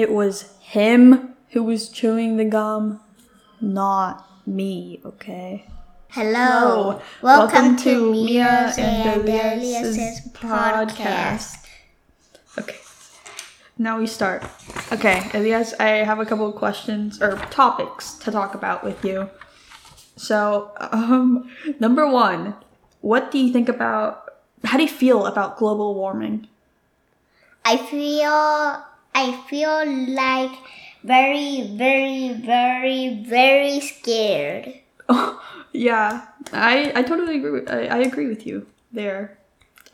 It was him who was chewing the gum, not me, okay? Hello. Welcome, to Mia's and Elias's podcast. Okay. Now we start. Okay, Elias, I have a couple of questions or topics to talk about with you. So, um, number one, what do you think about, how do you feel about global warming? I feel I feel like very very very very scared. Oh, yeah, I, I totally agree with, I, I agree with you there.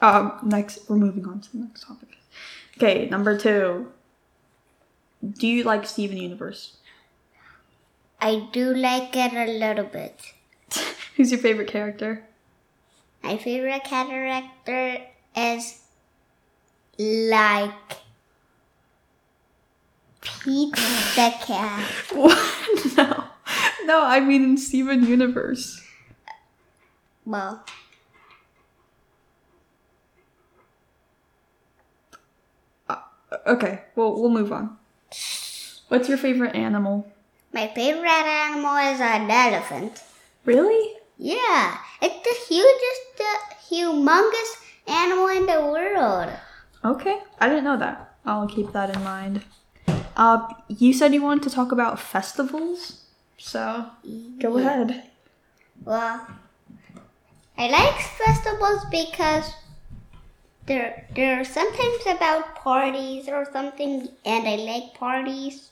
Um, next, we're moving on to the next topic. Okay, number two. Do you like Steven Universe? I do like it a little bit. Who's your favorite character? My favorite character is like Pete the cat. What? no. No, I mean in Steven Universe. Well, Okay, well, we'll move on. What's your favorite animal? my favorite animal is an elephant. Really? Yeah, it's the hugest, uh, humongous animal in the world. Okay, I didn't know that. I'll keep that in mind. Uh, you said you wanted to talk about festivals, so go ahead. Well, I like festivals because they're they're sometimes about parties or something, and I like parties.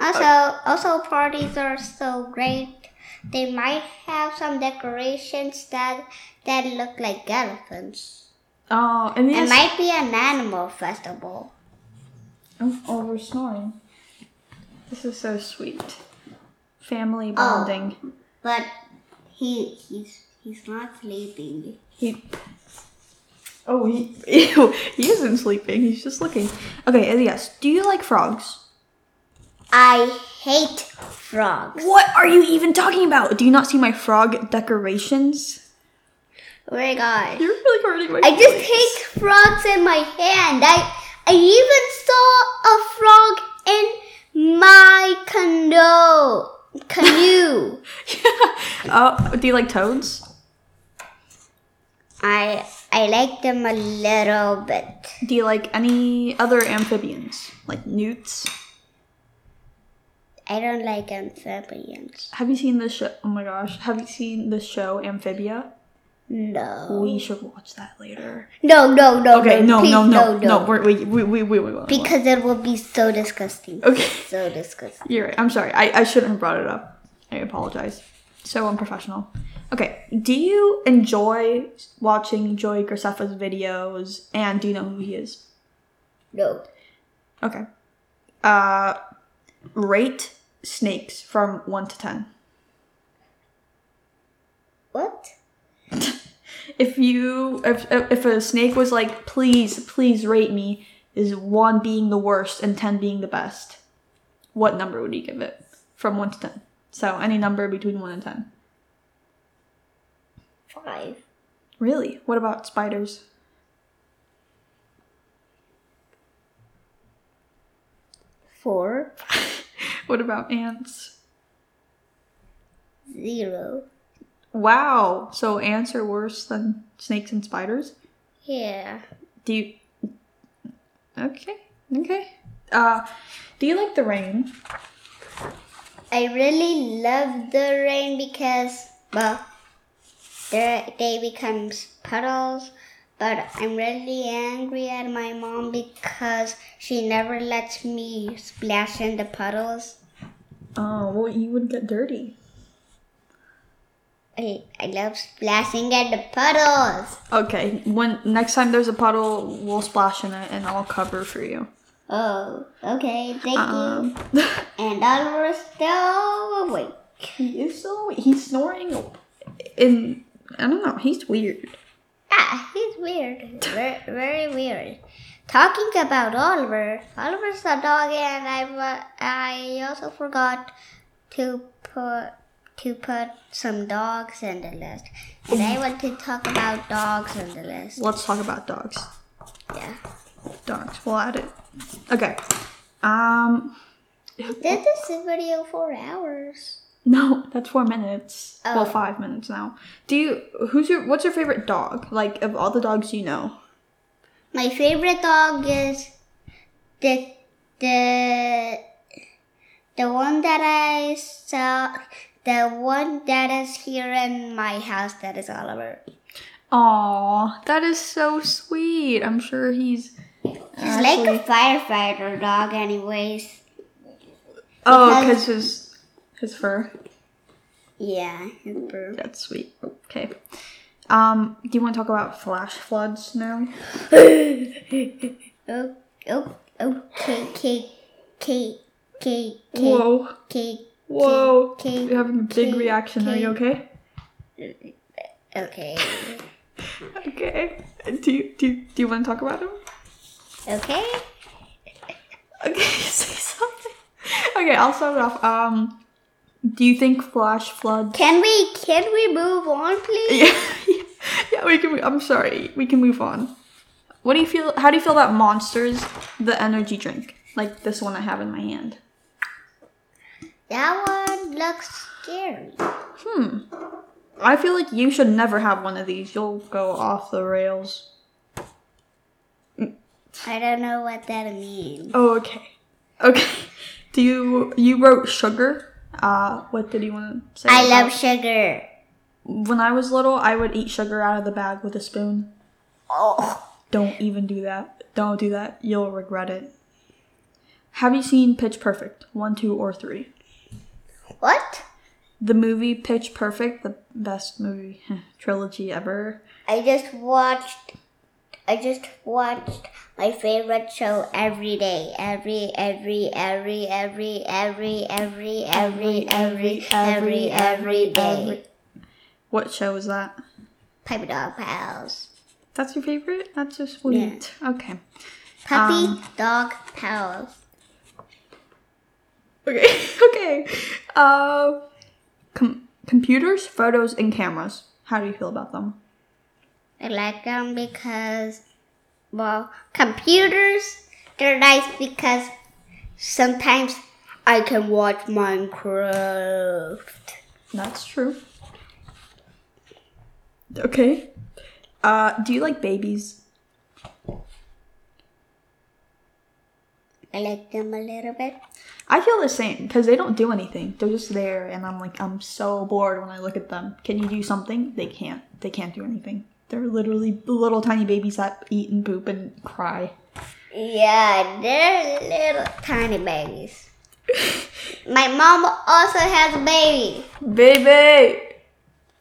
Also, also parties are so great. They might have some decorations that that look like elephants. Oh, and It might be an animal festival. Oh, oh, we're snoring. This is so sweet. Family oh, bonding. Oh, But he he's he's not sleeping. He. Oh, he. Ew, he isn't sleeping. He's just looking. Okay, Elias, do you like frogs? I hate frogs. What are you even talking about? Do you not see my frog decorations? Oh my gosh. You're really hurting my I just take frogs in my hand. I I even saw a frog in my canoe. Canoe. Oh, do you like toads? I I like them a little bit. Do you like any other amphibians, like newts? I don't like amphibians. Have you seen the show? Oh my gosh, have you seen the show Amphibia? No. We should watch that later. No, no, no, Okay, no, no, no, no. no. We're, we, we, we, we, we, Because it will be so disgusting. Okay, So disgusting. you're right. I'm sorry. I, I shouldn't have brought it up. I apologize. So unprofessional. Okay, do you enjoy watching Joey Graceffa's videos? And do you know who he is? No. Okay. Uh, rate snakes from one to ten. What? If you if if a snake was like, please, please rate me, is one being the worst and ten being the best, what number would you give it from one to ten? So any number between one and ten. Five. Really? What about spiders? Four. What about ants? Zero. Wow. So ants are worse than snakes and spiders? Yeah. Do you Okay. Okay. Uh do you like the rain? I really love the rain because, well, they they becomes puddles. But I'm really angry at my mom because she never lets me splash in the puddles. Oh, well you would get dirty. I, I love splashing at the puddles. Okay, when next time there's a puddle, we'll splash in it and I'll cover for you. Oh, okay, thank Um, you. And Oliver's still awake. he is so he's snoring in I don't know, he's weird. Ah, he's weird. Very, very weird. Talking about Oliver, Oliver's a dog, and I I also forgot to put to put some dogs in the list, and I want to talk about dogs in the list. Let's talk about dogs. Yeah. Dogs. We'll add it. Okay. Um. This is a video four hours. No, that's four minutes. Oh. Well, five minutes now. Do you? Who's your? What's your favorite dog? Like of all the dogs you know. My favorite dog is the the the one that I saw. The one that is here in my house. That is Oliver. Aw, that is so sweet. I'm sure he's. He's like a firefighter dog, anyways. Oh, because- his his fur. Yeah, his bird. That's sweet. Okay. Um, do you want to talk about flash floods now? Oh, oh, okay, okay, okay, okay, Whoa, okay, whoa! You're having a big reaction. Are you okay? okay, Okay. Do you do you, do you want to talk about him? okay. Okay, say something. Okay, I'll start it off. Um, do you think flash floods? Can we can we move on, please? Yeah, yeah, we can. I'm sorry, we can move on. What do you feel? How do you feel about monsters? The energy drink, like this one I have in my hand. That one looks scary. Hmm. I feel like you should never have one of these. You'll go off the rails. I don't know what that means. Oh, okay. Okay. Do you you wrote sugar? Uh, what did you want to say? I about- love sugar. When I was little, I would eat sugar out of the bag with a spoon. Oh, Don't even do that. Don't do that. You'll regret it. Have you seen Pitch Perfect? One, two, or three? What? The movie Pitch Perfect, the best movie trilogy ever. I just watched. I just watched my favorite show every day. Every, every, every, every, every, every, every, every, every, every day. What show is that? Puppy Dog Pals. That's your favorite? That's so sweet. Okay. Puppy Um, Dog Pals. Okay. okay. Uh, com- computers, photos, and cameras. How do you feel about them? I like them because, well, computers, they're nice because sometimes I can watch Minecraft. That's true. Okay. Uh, do you like babies? I like them a little bit. I feel the same because they don't do anything. They're just there, and I'm like, I'm so bored when I look at them. Can you do something? They can't. They can't do anything. They're literally little tiny babies that eat and poop and cry. Yeah, they're little tiny babies. My mom also has a baby. Baby!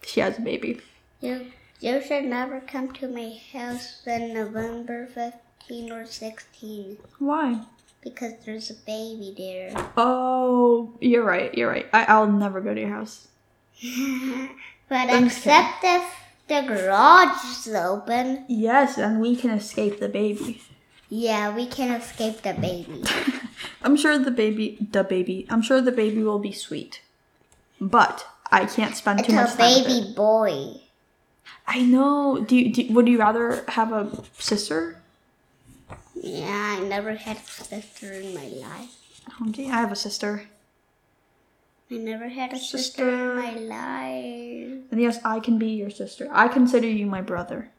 She has a baby. You, you should never come to my house on November 15 or 16 Why? Because there's a baby there. Oh, you're right. You're right. I, I'll never go to your house. but I'm except if the garage is open, Yes, and we can escape the baby. yeah, we can escape the baby. I'm sure the baby, the baby, I'm sure the baby will be sweet. But I can't spend It's too much a time with it. baby boy. I know. Do you, do, would you rather have a sister? Yeah, I never had a sister in my life. Oh, gee, I have a sister. I never had a sister, Sister. in my life. And yes, I can be your sister. I consider you my brother.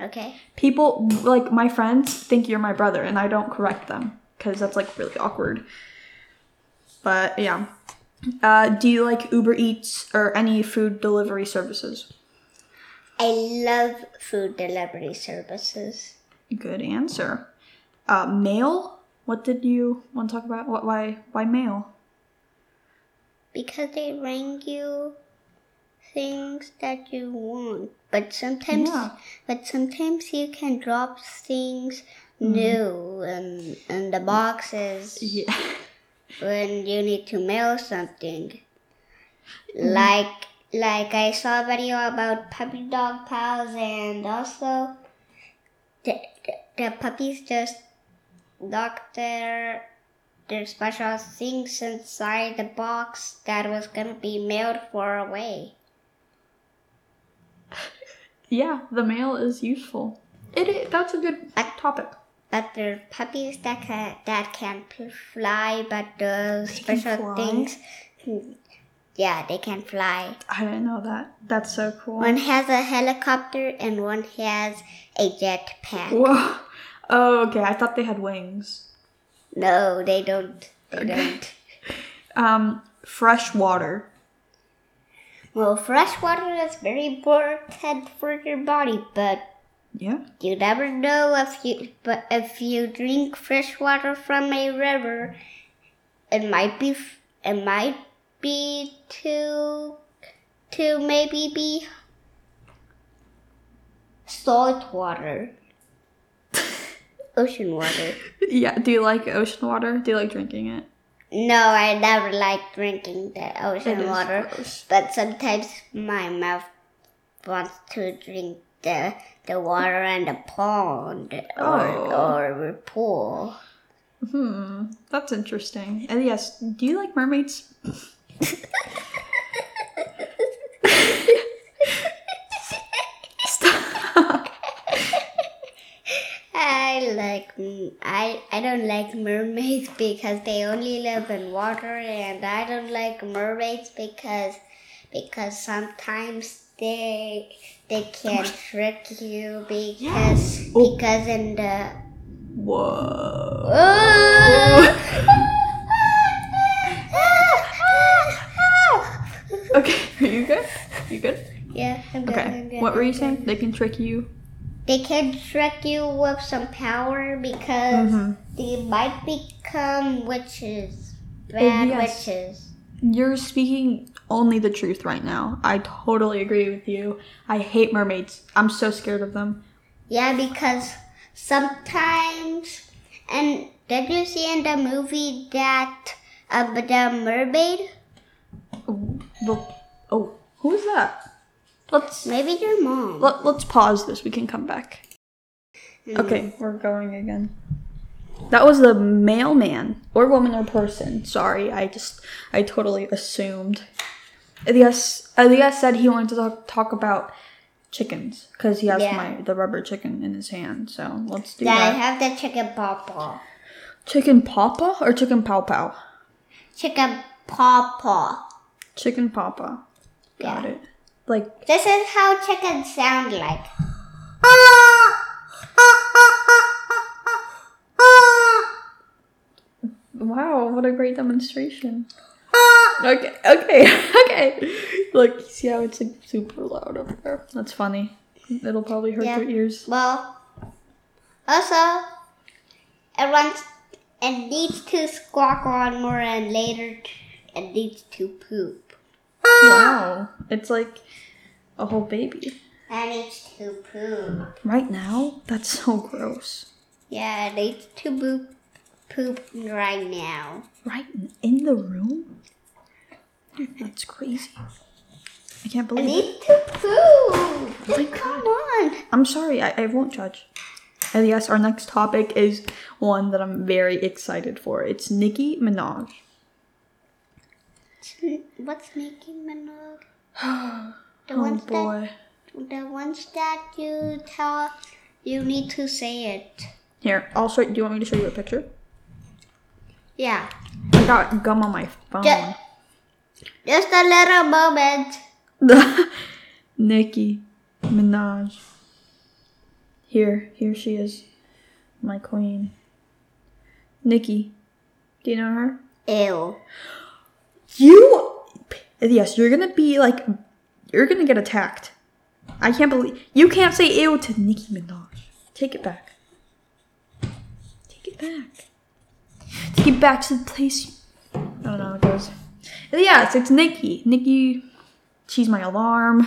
Okay. People, like my friends, think you're my brother, and I don't correct them because that's like really awkward. But yeah. Uh, do you like Uber Eats or any food delivery services? I love food delivery services. Good answer. Uh, mail? What did you want to talk about? What? Why? Why mail? because they bring you things that you want but sometimes Yeah. but sometimes you can drop things new in, in the boxes Yeah. when you need to mail something like like i saw a video about puppy dog pals and also the, the, the puppies just their their special things inside the box that was gonna be mailed far away. Yeah, the mail is useful. It, i- that's a good topic. but there puppies that can that can fly, but the can special things, yeah, they can fly. I didn't know that. That's so cool. One has a helicopter and one has a jetpack. Whoa. Oh, okay. I thought they had wings. No, they don't. They Okay. don't. Um, fresh water. Well, fresh water is very important for your body, but Yeah. you never know if you but if you drink fresh water from a river, it might be it might be too to maybe be salt water, ocean water. Yeah. Do you like ocean water? Do you like drinking it? No, I never like drinking the ocean water. gross. But sometimes my mouth wants to drink the the water in the pond or Oh. or a pool. Hmm. That's interesting. And yes, do you like mermaids? Stop. I like mm, I I don't like mermaids because they only live in water, and I don't like mermaids because because sometimes they they can trick you because Oh. because in the Whoa. Okay. Are you good? You good? yeah, I'm good, I'm Okay. good, What were I'm you saying? They can trick you. They can trick you with some power because Mhm. they might become witches, bad yes. witches. You're speaking only the truth right now. I totally agree with you. I hate mermaids. I'm so scared of them. Yeah, because sometimes, and did you see in the movie that uh, the mermaid? Oh, the- oh, who's that? Let's Maybe your mom. let, let's pause this. We can come back. Hmm. Okay, we're going again. That was the mailman or woman or person. Sorry, I just I totally assumed. Elias Elias said he wanted to talk, talk about chickens because he has Yeah. my the rubber chicken in his hand. So let's do that. I have the chicken pawpaw. Chicken papa or chicken pow pow? Chicken pawpaw. Chicken papa. Got Yeah. it. Like This is how chickens sound like. wow, what a great demonstration. Okay, okay, okay. Look, see how it's like super loud over there. That's funny. It'll probably hurt Yeah. your ears. Well, also, it wants, it needs to squawk on more and later it needs to poop. Wow, it's like a whole baby. It needs to poop. Right now, that's so gross. Yeah, it needs to poop, poop right now. Right in the room? That's crazy. I can't believe it. needs to poop. Oh my Come on. I'm sorry, I, I won't judge. And yes, our next topic is one that I'm very excited for. It's Nicki Minaj. What's making Minaj? Oh, the Oh ones boy. that the ones that you tell you need to say it. Here, I'll show. Do you want me to show you a picture? Yeah. I got gum on my phone. Ju- Just a little moment. Nicki Minaj. Here, here she is, my queen. Nicki, do you know her? Ew. You, yes, you're gonna be like, you're gonna get attacked. I can't believe you can't say ew to Nicki Minaj. Take it back. Take it back. Take it back to the place. I don't know how it goes. Yes, it's Nicki. Nicki, she's my alarm.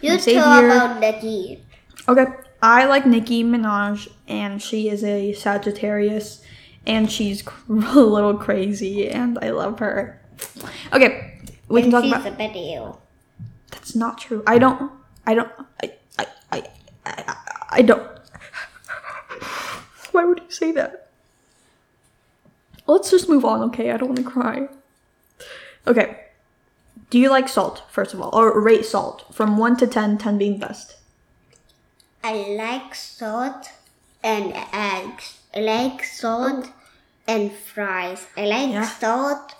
You talk about Nicki. Okay, I like Nicki Minaj, and she is a Sagittarius, and she's cr- a little crazy, and I love her. Okay, we can talk she's about. a bit ew. That's not true. I don't. I don't. I. I. I. I, I don't. Why would you say that? Let's just move on, okay? I don't want to cry. Okay. Do you like salt, first of all? Or rate salt from 1 to 10, 10 being best. I like salt and eggs. I like salt and fries. I like Yeah. salt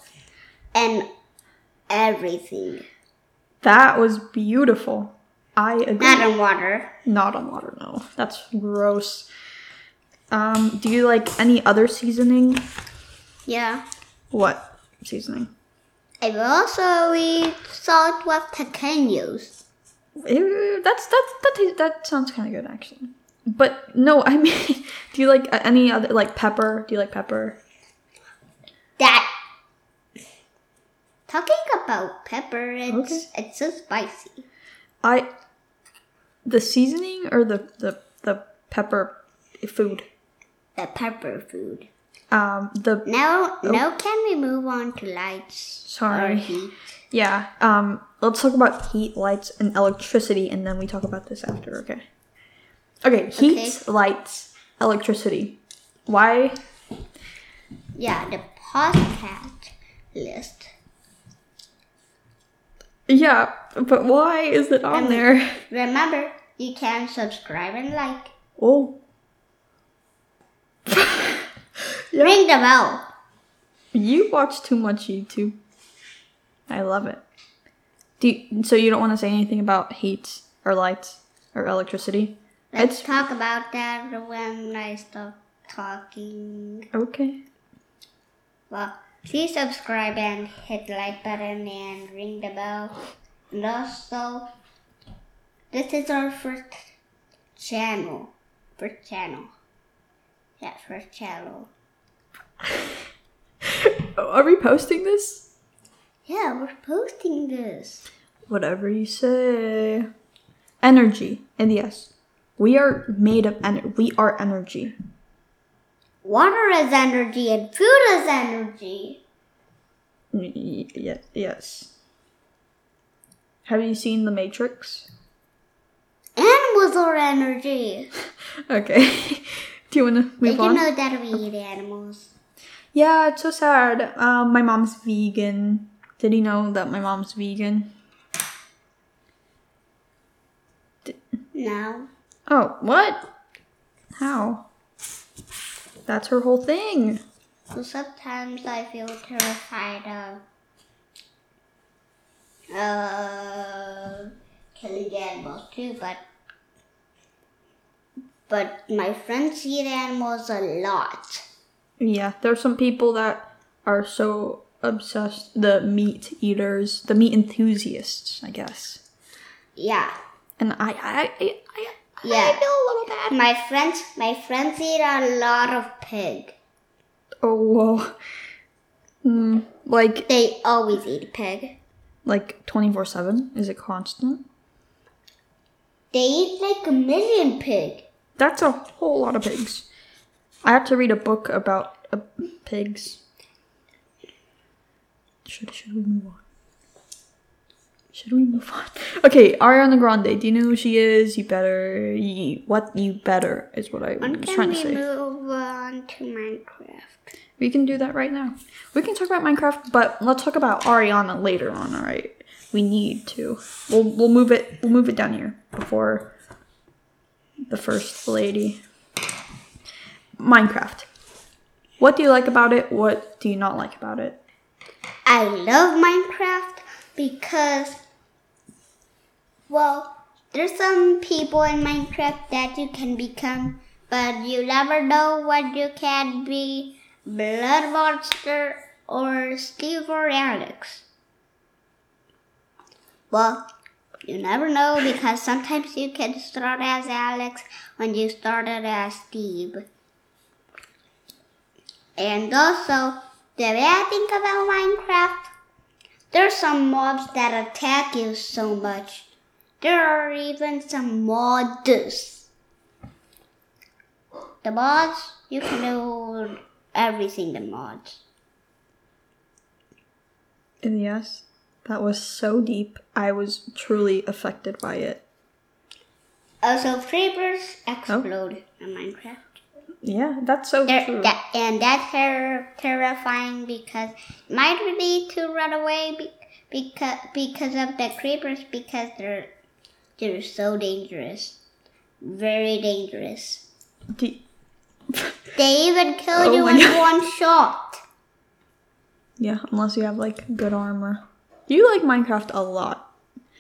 and everything. That was beautiful. I agree. Not in water. Not on water, no. That's gross. Um, do you like any other seasoning? Yeah. What seasoning? I will also eat salt with pequeños. Ew, that's that's that that sounds kind of good actually. But no, I mean, do you like uh, any other like pepper? Do you like pepper? That. Talking about pepper, it's Okay. it's so spicy. I the seasoning or the the the pepper food. The pepper food. Um, the Now, now can we move on to lights? Sorry. Yeah. Um, let's talk about heat, lights, and electricity, and then we talk about this after. Okay. Okay. Heat, Okay. lights, electricity. Why? Yeah, the podcast list. Yeah, but why is it on there? Remember, you can subscribe and like. Oh. yeah. Ring the bell. You watch too much YouTube. I love it. Do you, so you don't want to say anything about heat or lights or electricity? Let's talk about that when I stop talking. Okay. Well, please subscribe and hit the like button and ring the bell. And also, this is our first channel. First channel. Yeah, first channel. Are we posting this? Yeah, we're posting this. Whatever you say. Energy. And yes, we are made of energy. We are energy. Water is energy and food is energy. Yes. Yes. Have you seen The Matrix? Animals are energy. Okay. Do you want to move Did you on? know that we eat animals? Yeah, it's so sad. Um, my mom's vegan. Did you know that my mom's vegan? No. Oh, what? How? That's her whole thing. So sometimes I feel terrified of uh, killing animals too, but but my friends eat animals a lot. Yeah, there's some people that are so obsessed. The meat eaters, the meat enthusiasts, I guess. Yeah, And I, I, I, I, Yeah. I feel a little bad. my friends my friends eat a lot of pig. Oh, whoa. Hmm. Like, They always eat pig. like twenty four seven. Is it constant? They eat like a million pig. That's a whole lot of pigs. I have to read a book about uh, pigs. Should should we move on? Should we move on? Okay, Ariana Grande. Do you know who she is? You better. You, what you better is what I When was trying to say. Can we move on to Minecraft? We can do that right now. We can talk about Minecraft, but let's talk about Ariana later on. All right. We need to. We'll we'll move it. We'll move it down here before the first lady. Minecraft. What do you like about it? What do you not like about it? I love Minecraft because, well, there's some people in Minecraft that you can become, but you never know what you can be Blood Monster or Steve or Alex. Well, you never know because sometimes you can start as Alex when you started as Steve. And also, the way I think about Minecraft, there's some mobs that attack you so much. There are even some mods. The mods, you can do everything in mods. And yes, that was so deep. I was truly affected by it. Also, creepers explode oh. in Minecraft. Yeah, that's so They're, true. that, and that's ter- terrifying because you might need to run away be- because because of the creepers because they're they're so dangerous, very dangerous. Do, They even kill Oh you in God. one shot. Yeah, unless you have like good armor. You like Minecraft a lot.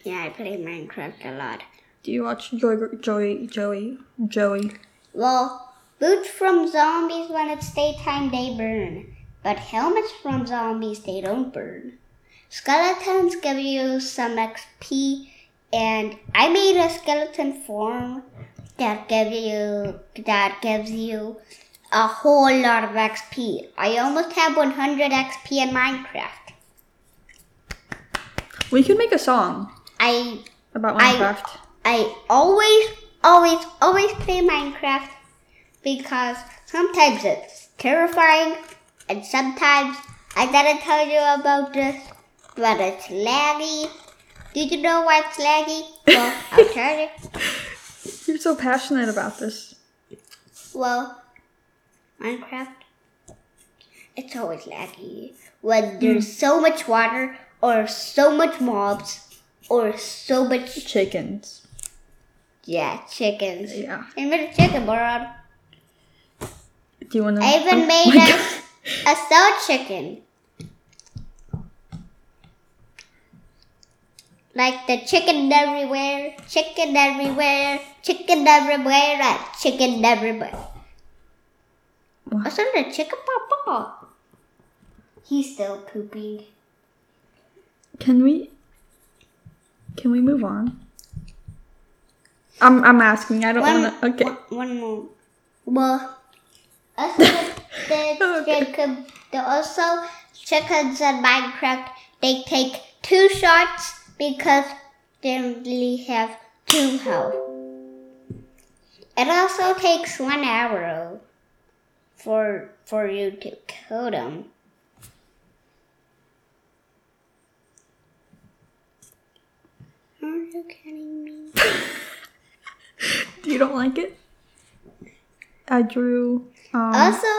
Yeah, I play Minecraft a lot. Do you watch Joey, Joey, Joey, Joey? Well, boots from zombies when it's daytime they burn, but helmets from zombies they don't burn. Skeletons give you some XP, and I made a skeleton form that give you that gives you a whole lot of XP. I almost have 100 XP in Minecraft. We could make a song I about I- Minecraft. I always, always, always play Minecraft because sometimes it's terrifying and sometimes I gotta tell you about this, but it's laggy. Did you know why it's laggy? Well, I'll tell you. You're so passionate about this. Well, Minecraft, it's always laggy when there's hmm. so much water or so much mobs or so much, Chickens. yeah, chickens. Yeah. I made a chicken board. Do you want to? I even oh made a, a sour chicken. Like the chicken everywhere, chicken everywhere, chicken everywhere, and chicken everywhere. What? Wasn't a chicken papa? He's still pooping. Can we? Can we move on? I'm I'm asking. I don't want to. Okay. one, one more. Well, also the, the Okay. the also chickens in Minecraft, they take two shots because they only have two health. It also takes one arrow for for you to kill them. Are you kidding me? You don't like it? I drew. Um, Also,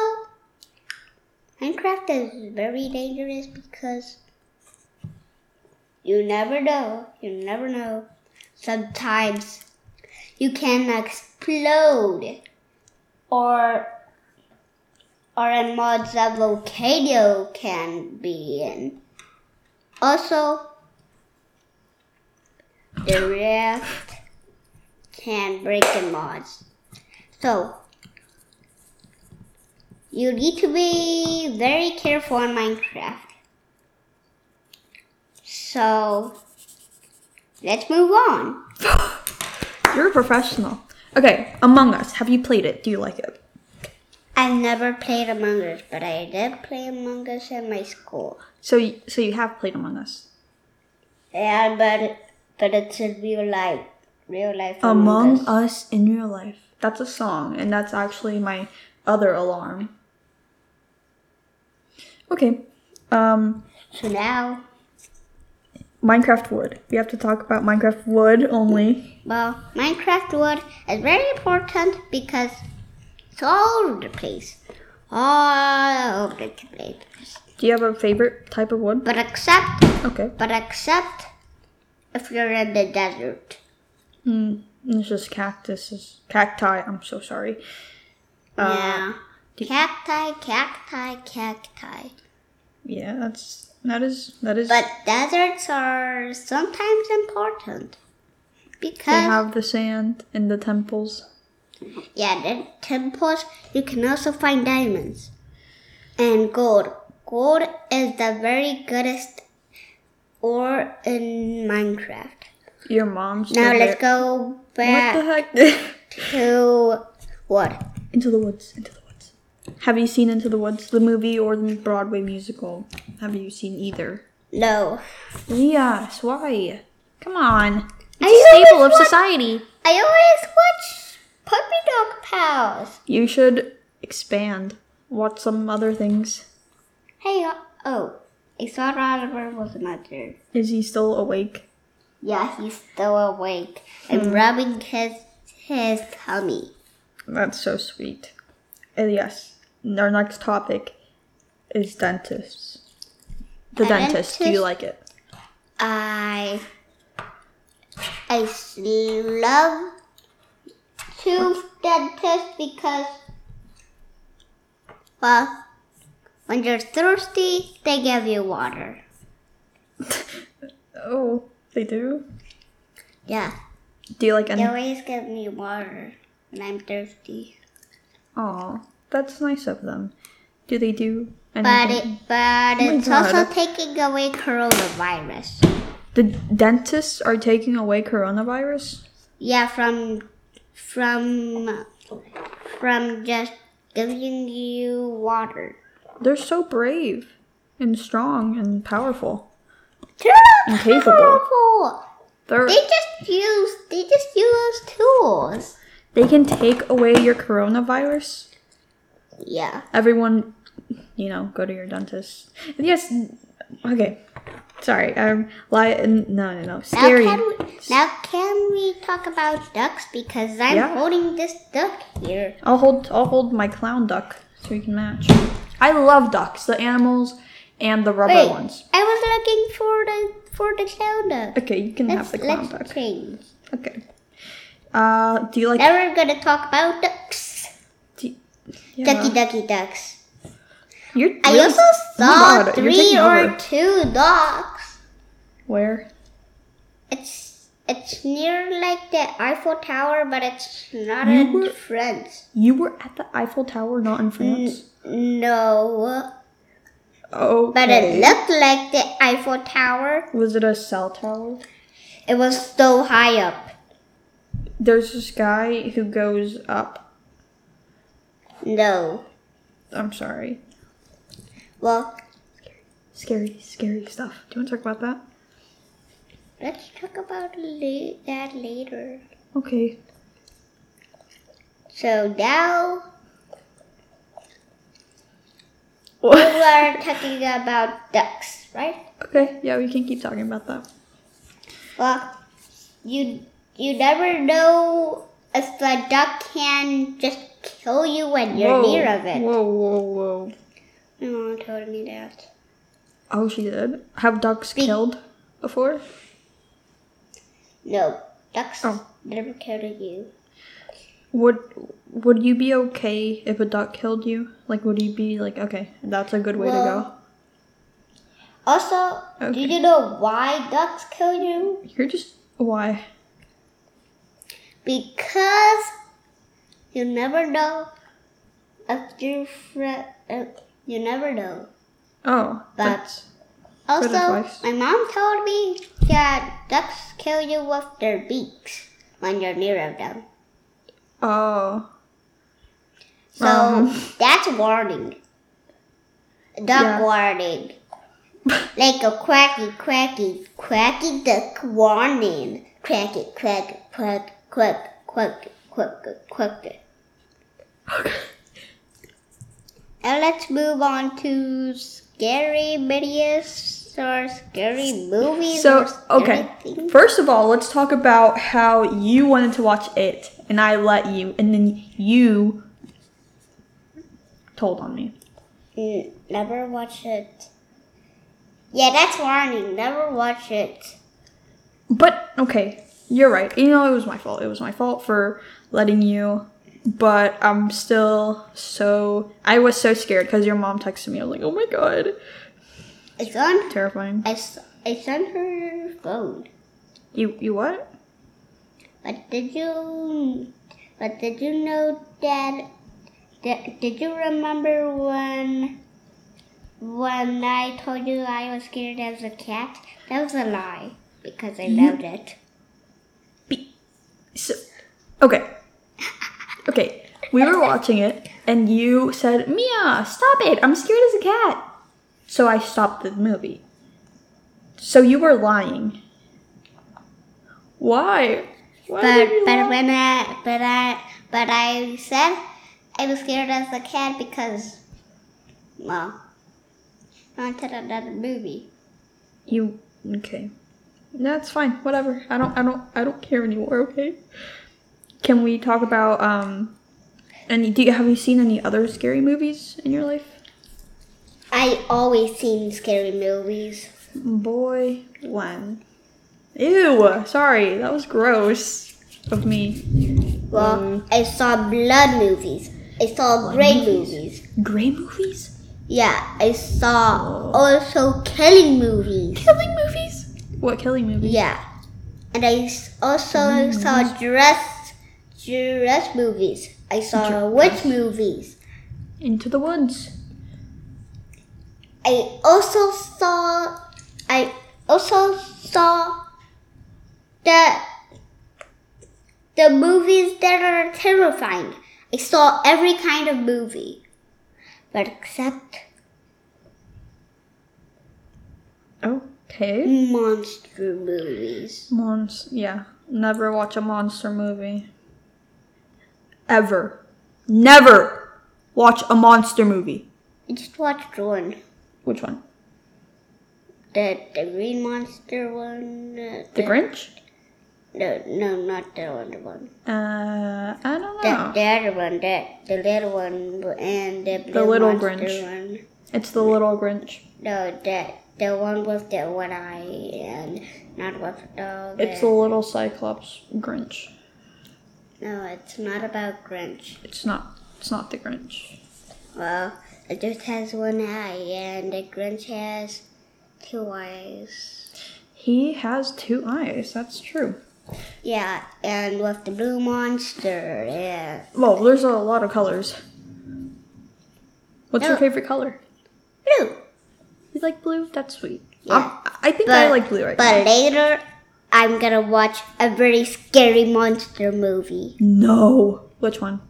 Minecraft is very dangerous because you never know. You never know. Sometimes you can explode, or or in mods a volcano can be in. Also, the raft can break in mods. So you need to be very careful on Minecraft. So, let's move on. You're a professional. Okay, Among Us. Have you played it? Do you like it? I've never played Among Us, but I did play Among Us in my school. So, y- so you have played Among Us. Yeah, but but it's in real life. Real life Among Us in real life. That's a song, and that's actually my other alarm. Okay. Um, So now, Minecraft wood. We have to talk about Minecraft wood only. well, Minecraft wood is very important because it's all over the place. All over the place. Do you have a favorite type of wood? But except Okay. But except if you're in the desert. Mm, it's just cactuses. Cacti. I'm so sorry. Uh, yeah. Cacti, cacti, cacti. Yeah, that's that is that is. But deserts are sometimes important. Because they have the sand in the temples. yeah, the temples, you can also find diamonds and gold. Gold is the very goodest ore in Minecraft. Your mom's. Now let's go What back the heck? to what? into the woods. Into the woods. Have you seen Into the Woods, the movie or the Broadway musical? Have you seen either? No. Yes. Why? Come on. It's I a staple of want- society. I always watch Puppy Dog Pals. You should expand. Watch some other things. Hey, uh, oh, I thought Oliver was not there. Is he still awake? Yeah, he's still awake. I'm rubbing his his tummy. That's so sweet. And yes, our next topic is dentists. The A dentist. Do you like it? I I love to dentist because Well, when you're thirsty, they give you water. Oh, they do. Yeah, Do you like they always give me water when I'm thirsty. Oh, that's nice of them. Do they do? But Anything? it, but oh my it's God. also taking away coronavirus. the dentists are taking away coronavirus. Yeah, from from from just giving you water. They're so brave and strong and powerful. They're And capable. powerful. They're They just use they just use tools. they can take away your coronavirus. Yeah. Everyone, you know, go to your dentist. Yes. Okay. Sorry. Um. Lie. No. No. No. Scary. Now can we, now can we talk about ducks because I'm Yeah. holding this duck here. I'll hold. I'll hold my clown duck so we can match. I love ducks. The animals and the rubber Wait, ones. I was looking for the for the clown duck. Okay, you can have Let's the clown let's duck. change. Okay. Uh, do you like? Now we're gonna talk about ducks. Yeah. Ducky ducky ducks. You're. I really- also Oh saw three or over. two ducks. Where? It's it's near like the Eiffel Tower, but it's not You in were- France. You were at the Eiffel Tower, not in France. No, Oh. but it looked like the Eiffel Tower. Was it a cell tower? It was so high up. There's this guy who goes up. No. I'm sorry. Well, Scary, scary stuff. Do you want to talk about that? let's talk about la- that later. Okay. So now we are talking about ducks, right? Okay, yeah, we can keep talking about that. Well, you you never know if the duck can just kill you when you're Whoa, near of it. Whoa, whoa, whoa. My mom told me that. Oh, she did. Have ducks Be- killed before? No, ducks Oh. never killed you. Would Would you be okay if a duck killed you? Like, would you be like, okay, that's a good way Well, to go? Also, do you know why ducks kill you? You're just why? Because you never know if. Uh, you never know. Oh, But- that's Also, my mom told me that ducks kill you with their beaks when you're near them. oh. So Um. that's warning. Duck Yeah. warning. like a quacky, quacky, quacky duck warning. Quacky, quack, quack, quack, quack, quack, Okay. And let's move on to scary videos or scary movies. So scary okay, things. first of all, let's talk about how you wanted to watch it, and I let you, and then you told on me. Mm, never watch it. Yeah, that's warning. Never watch it. But okay, you're right. You know, it was my fault. It was my fault for letting you. But I'm still so. I was so scared because your mom texted me. I was like, oh my god, It's on. terrifying. I, I sent her phone. You you what? But did you? But did you know that? that did you remember when? When I told you I was scared as a cat, that was a lie because I loved it. So, okay. Okay. We were watching it, and you said, Mia, stop it. I'm scared as a cat. So I stopped the movie. So you were lying. Why? Why But but when I but I but I said I was scared as a cat because well I wanted another movie. You okay? That's fine. Whatever. I don't. I don't. I don't care anymore. Okay. Can we talk about um? Any? Do you have you seen any other scary movies in your life? I always seen scary movies. Boy, when? Ew. Sorry, that was gross of me. Well, I saw blood movies. I saw gray movies. Gray movies? Yeah, I saw also killing movies. Killing movies? What killing movies? Yeah, and I also saw dress dress movies. I saw witch movies. Into the woods. I also saw I also saw the the movies that are terrifying. I saw every kind of movie. But except Okay. monster movies. Mons yeah. Never watch a monster movie. Ever. Never watch a monster movie. I just watched one. Which one? The the green monster one. Uh, The Grinch? No, no, not the other one. Uh I don't The, know. the other one, the the little one, and the blue little monster Grinch. one. It's the little Grinch. No, the the one with the one eye and not with the dog. It's the little Cyclops Grinch. No, it's not about Grinch. It's not it's not the Grinch. Well, it just has one eye, and the Grinch has two eyes. He has two eyes, that's true. Yeah, and with the blue monster. Yeah, Well, there's a lot of colors. What's your favorite color? blue. You like blue? That's sweet. Yeah. Um, I think I like blue right But now. later, I'm gonna watch a very scary monster movie. No. Which one?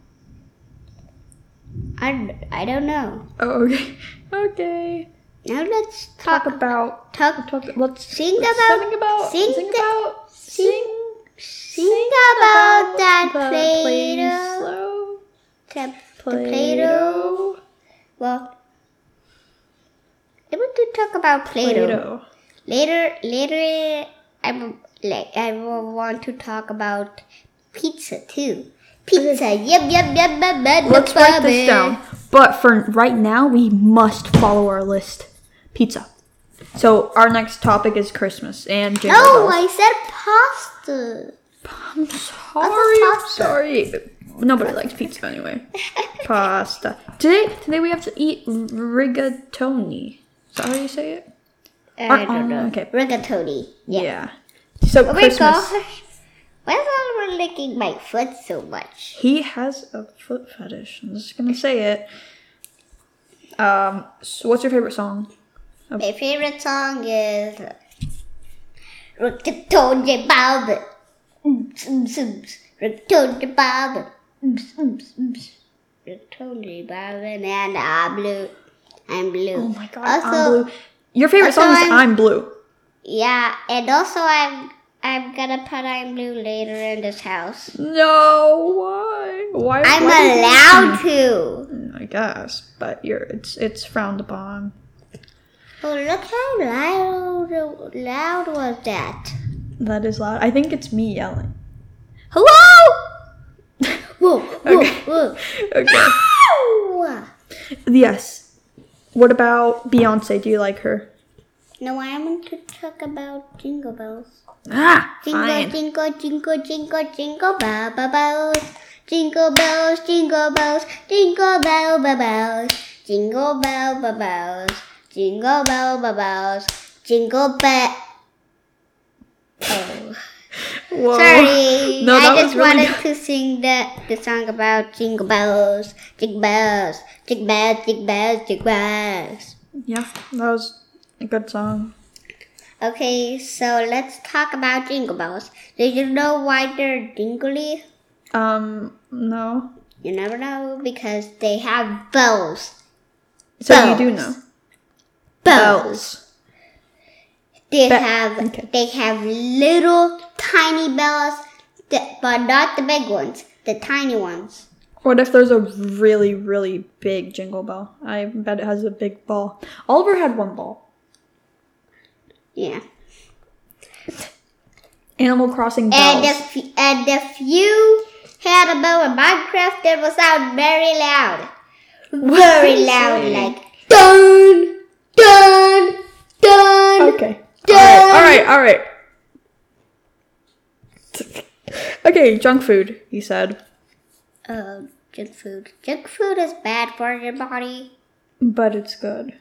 I, I don't know. Oh, okay. Okay. Now let's Talk talk about talk talk. Let's Sing let's about- sing about sing sing about sing- sing sing about that the Play-Doh. Play-Doh. Play-Doh. Well, I want to talk about Play-Doh. Play-Doh. Later, later, I like I want to talk about pizza too. Pizza, yep, yep, yep, yep, yep. Let's write this down. But for right now, we must follow our list. Pizza. So our next topic is Christmas and Jingle No, Bells. I said pasta. I'm sorry. I'm pasta. sorry. Nobody likes pizza anyway. Pasta. Today, today we have to eat rigatoni. Is that how you say it? I don't know. okay. Rigatoni. Yeah. Yeah. So Oh my Christmas. gosh. Why is Oliver licking my foot so much? He has a foot fetish. I'm just gonna say it. Um. So what's your favorite song? My favorite song is Rigatoni Bob. Oops, oops, oops. Rigatoni Bob. Mm, mm, mm, rigatoni Bob and I'm blue. I'm blue. Oh my god, Also, I'm blue. Your favorite also song is I'm- I'm Blue. Yeah, and also I'm I'm gonna put I'm blue later in this house. No, why? Why? I'm why do you do allowed to. Mm, I guess, but you're it's it's frowned upon. Oh, look how loud loud was that. That is loud. I think it's me yelling. Hello. Whoa, whoa, Okay. whoa. okay. Ow! Yes. What about Beyonce? Do you like her? No, I want to talk about jingle bells. Ah, Jingle, fine. jingle, jingle, jingle, jingle bell, bell, bells. Jingle bells, jingle bells, jingle bell, bell, bells. Jingle bell, bell, bells. Jingle bell, bell, bells. Jingle bell. Oh, Whoa. sorry. No, I just really wanted to sing the, the song about jingle bells, jingle bells, jingle bells, jingle bells, jingle bells. Yeah, that was a good song. Okay, so let's talk about jingle bells. Did you know why they're jingly? Um, no. You never know because they have bells. So you do Bells. know. Bells. They Be- have okay. they have little tiny bells, that, but not the big ones. The tiny ones. What if there's a really, really big jingle bell? I bet it has a big ball. Oliver had one ball. Yeah. Animal Crossing bells. And if and if you had a bell in Minecraft, it will sound very loud. Very loud, like dun dun dun. Okay. Done. All right. All right. All right. okay, junk food. You said. Um, junk food. Junk food is bad for your body. But it's good.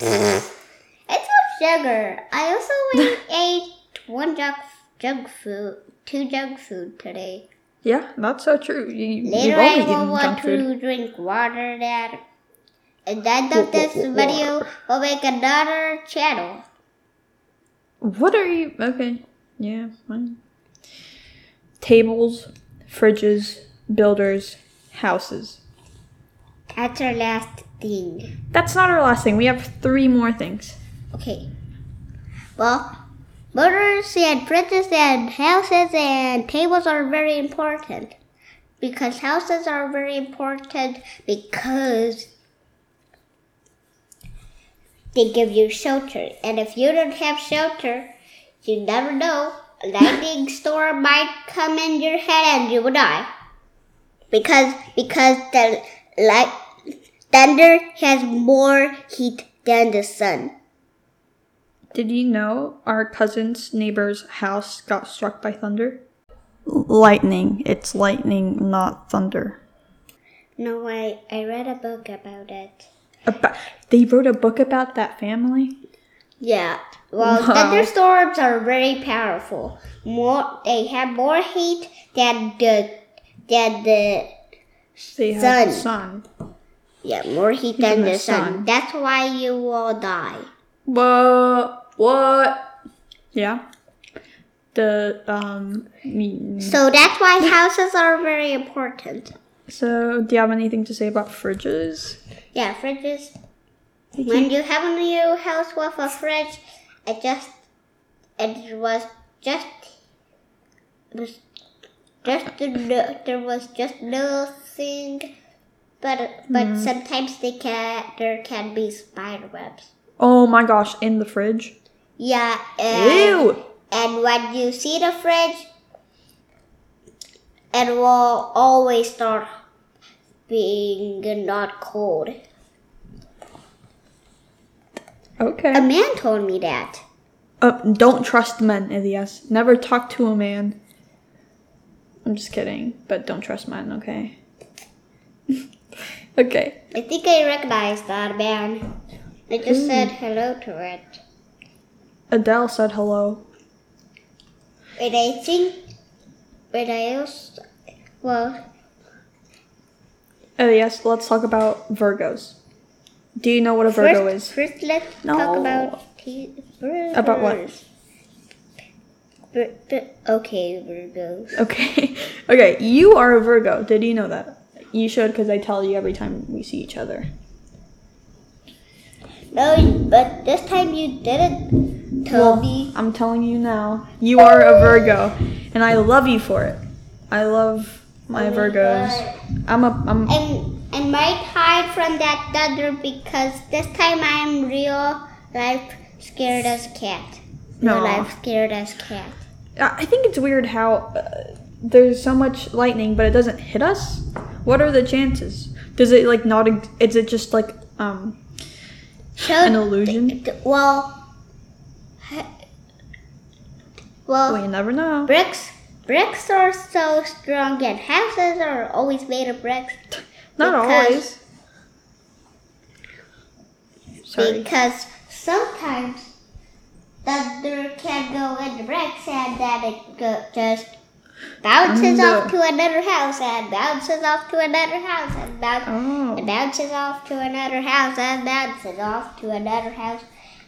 It's not sugar. I also ate, ate one junk junk food, two junk food today. Yeah, that's so true. You, you've Later, only I will eaten want junk food. to drink water. Dad. And then Wha- of this wha- wha- video, we'll make another channel. What are you? Okay, yeah, fine. Tables, fridges, builders, houses. That's our last thing. That's not our last thing. We have three more things. Okay. Well, motors and fridges and houses and tables are very important. Because houses are very important because they give you shelter. And if you don't have shelter, you never know. A lightning storm might come in your head and you will die. Because because the light thunder has more heat than the sun. Did you know our cousin's neighbor's house got struck by thunder? Lightning. It's lightning, not thunder. No, I, I read a book about it. About, they wrote a book about that family. Yeah. Well, Wow. thunderstorms are very powerful. More, they have more heat than the than the They Sun. sun. yeah more heat than Than the the sun. sun. That's why you will die. What? What? Yeah. The um. So that's why houses are very important. So, do you have anything to say about fridges? Yeah, fridges. When you have a new house with a fridge, it just it was just it was just no, there was just nothing, but but hmm. sometimes they can there can be spider webs. Oh my gosh! In the fridge. Yeah, and, Ew. and when you see the fridge, it will always start being not cold. Okay. A man told me that. Uh, don't trust men, Elias. Never talk to a man. I'm just kidding, but don't trust men, okay? okay. I think I recognize that man. I just said hello to it. Adele said hello. But I think, but I also, well, Oh, yes, let's talk about Virgos. Do you know what a Virgo first, is? first let's No. talk about Virgos. About what? Vir- vir- okay, Virgos. Okay. okay, you are a Virgo. Did you know that? You should, because I tell you every time we see each other. No, but this time you didn't tell Well. I'm telling you now. You are a Virgo, and I love you for it. I love my Virgos. I'm a. I'm. And I might hide from that thunder because this time I'm real life scared as cat. Real No. life scared as cat. I think it's weird how uh, there's so much lightning, but it doesn't hit us. What are the chances? Does it like not? Is it just like um So an illusion? well, well, Well, you never know. bricks bricks are so strong, and houses are always made of bricks. Not always. Sorry. Because sometimes thunder can go in the bricks and then it go, just bounces No. off to another house and bounces off to another house and, Oh. and bounces off to another house and bounces off to another house.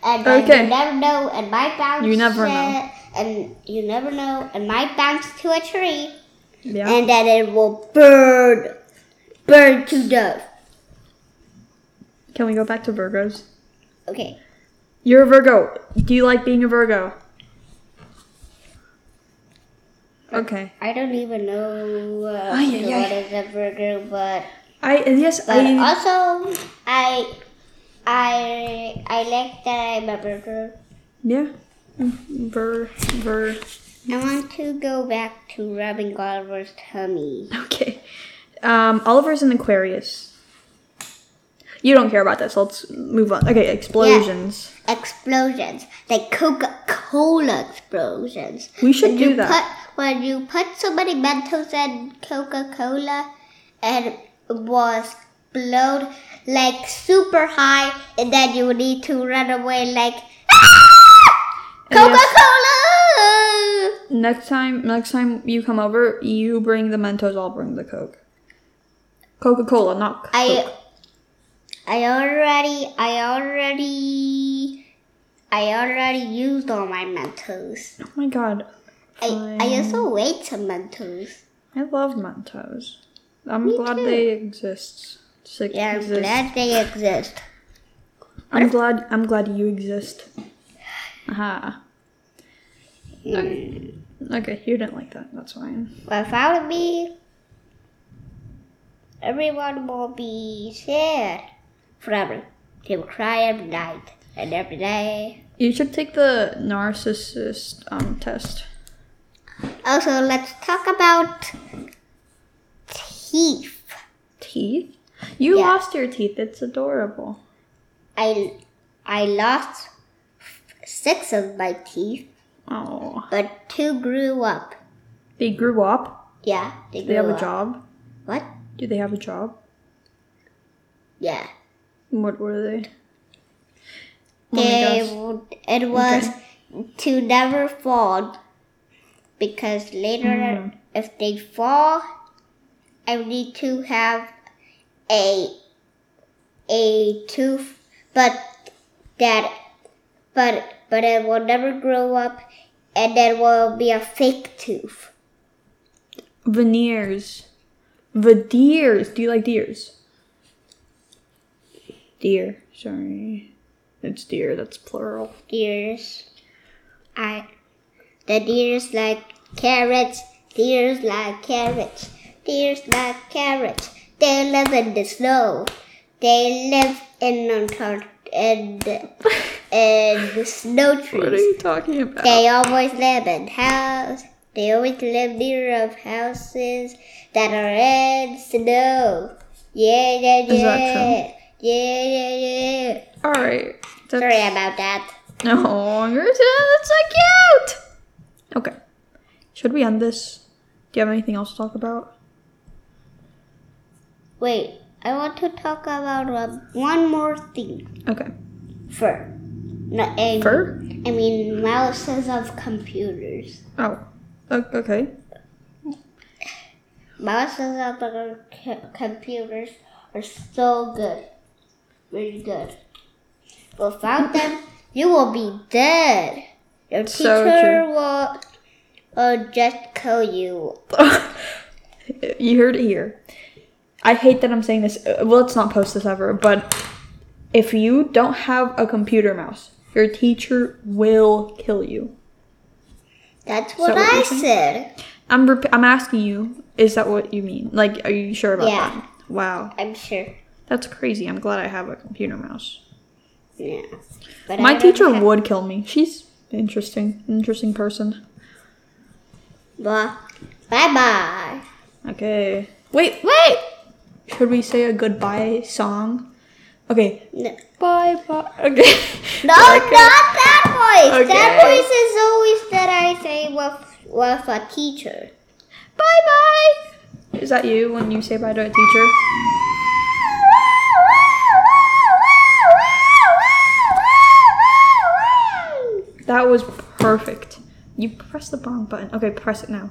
And Okay. you never know, and might bounce. You never know. uh, And you never know, and might bounce to a tree, Yeah. and then it will burn, burn to death. Can we go back to Virgos? Okay. You're a Virgo. Do you like being a Virgo? Okay. I don't even know uh, Ay, ay, what ay. is a Virgo, but I yes but I also I I I like that I'm a burger. yeah. Ver ver. I want to go back to rubbing Oliver's tummy. Okay. Um, Oliver's an Aquarius. You don't care about this. Let's move on. Okay, explosions. Explosions, like Coca-Cola explosions. We should when do that. Put, when you put so many Mentos in Coca-Cola, and it was blown like super high, and then you need to run away like Coca Cola. next time, next time you come over, you bring the Mentos. I'll bring the Coke. Coca Cola, not Coke. I I already I already I already used all my Mentos. oh my god, I I also ate some Mentos. I love Mentos. I'm Me glad too. they exist. Just Yeah, I'm exist. glad they exist. I'm glad. I'm glad you exist. Aha. Mm. Okay, you didn't like that. That's fine. Without me, everyone will be sad forever. They will cry every night and every day. You should take the narcissist um test. Also, let's talk about teeth. Teeth. You Yeah. lost your teeth. It's adorable. I I lost six of my teeth, Oh, but two grew up. they grew up. Yeah, they Do grew they have a job? What? Do they have a job? Yeah. What were they? Oh They it was to never fall because later Mm. if they fall I need to have a a tooth but that but but it will never grow up and there will be a fake tooth. Veneers. Veneers. Do you like deers? Deer. Sorry. It's deer. That's plural. Deers. I the deers like carrots. Deers like carrots. Deers like carrots. They live in the snow. They live in Antarctica and in the snow trees. What are you talking about? They always live in house. They always live near of houses that are in snow. Yeah, yeah, yeah. Is that true? Yeah, yeah, yeah. All right. That's, Sorry about that. No, you're that's so cute. Okay. Should we end this? Do you have anything else to talk about? Wait, I want to talk about uh, one more thing. Okay. Fur. No, I, Fur? I mean, mouses of computers. Oh. Okay. Mouses of computers are so good. Really good. Without them, you will be dead. Your teacher true. will, will just kill you. you heard it here. I hate that I'm saying this. Uh, Well, let's not post this ever, but if you don't have a computer mouse, your teacher will kill you. That's that what, what I said. I'm rep- I'm asking you, is that what you mean? Like, are you sure about Yeah. that? Wow, I'm sure. that's crazy. I'm glad I have a computer mouse. Yeah. But My teacher have- would kill me. She's interesting, interesting person. Bye bye. Okay. Wait, wait. Should we say a goodbye song? Okay. No, Bye bye. Okay. no Okay. not that voice. That voice is always that I say with with a teacher. Bye bye. Is that you when you say bye to a teacher? That was perfect. You press the wrong button. Okay, press it now.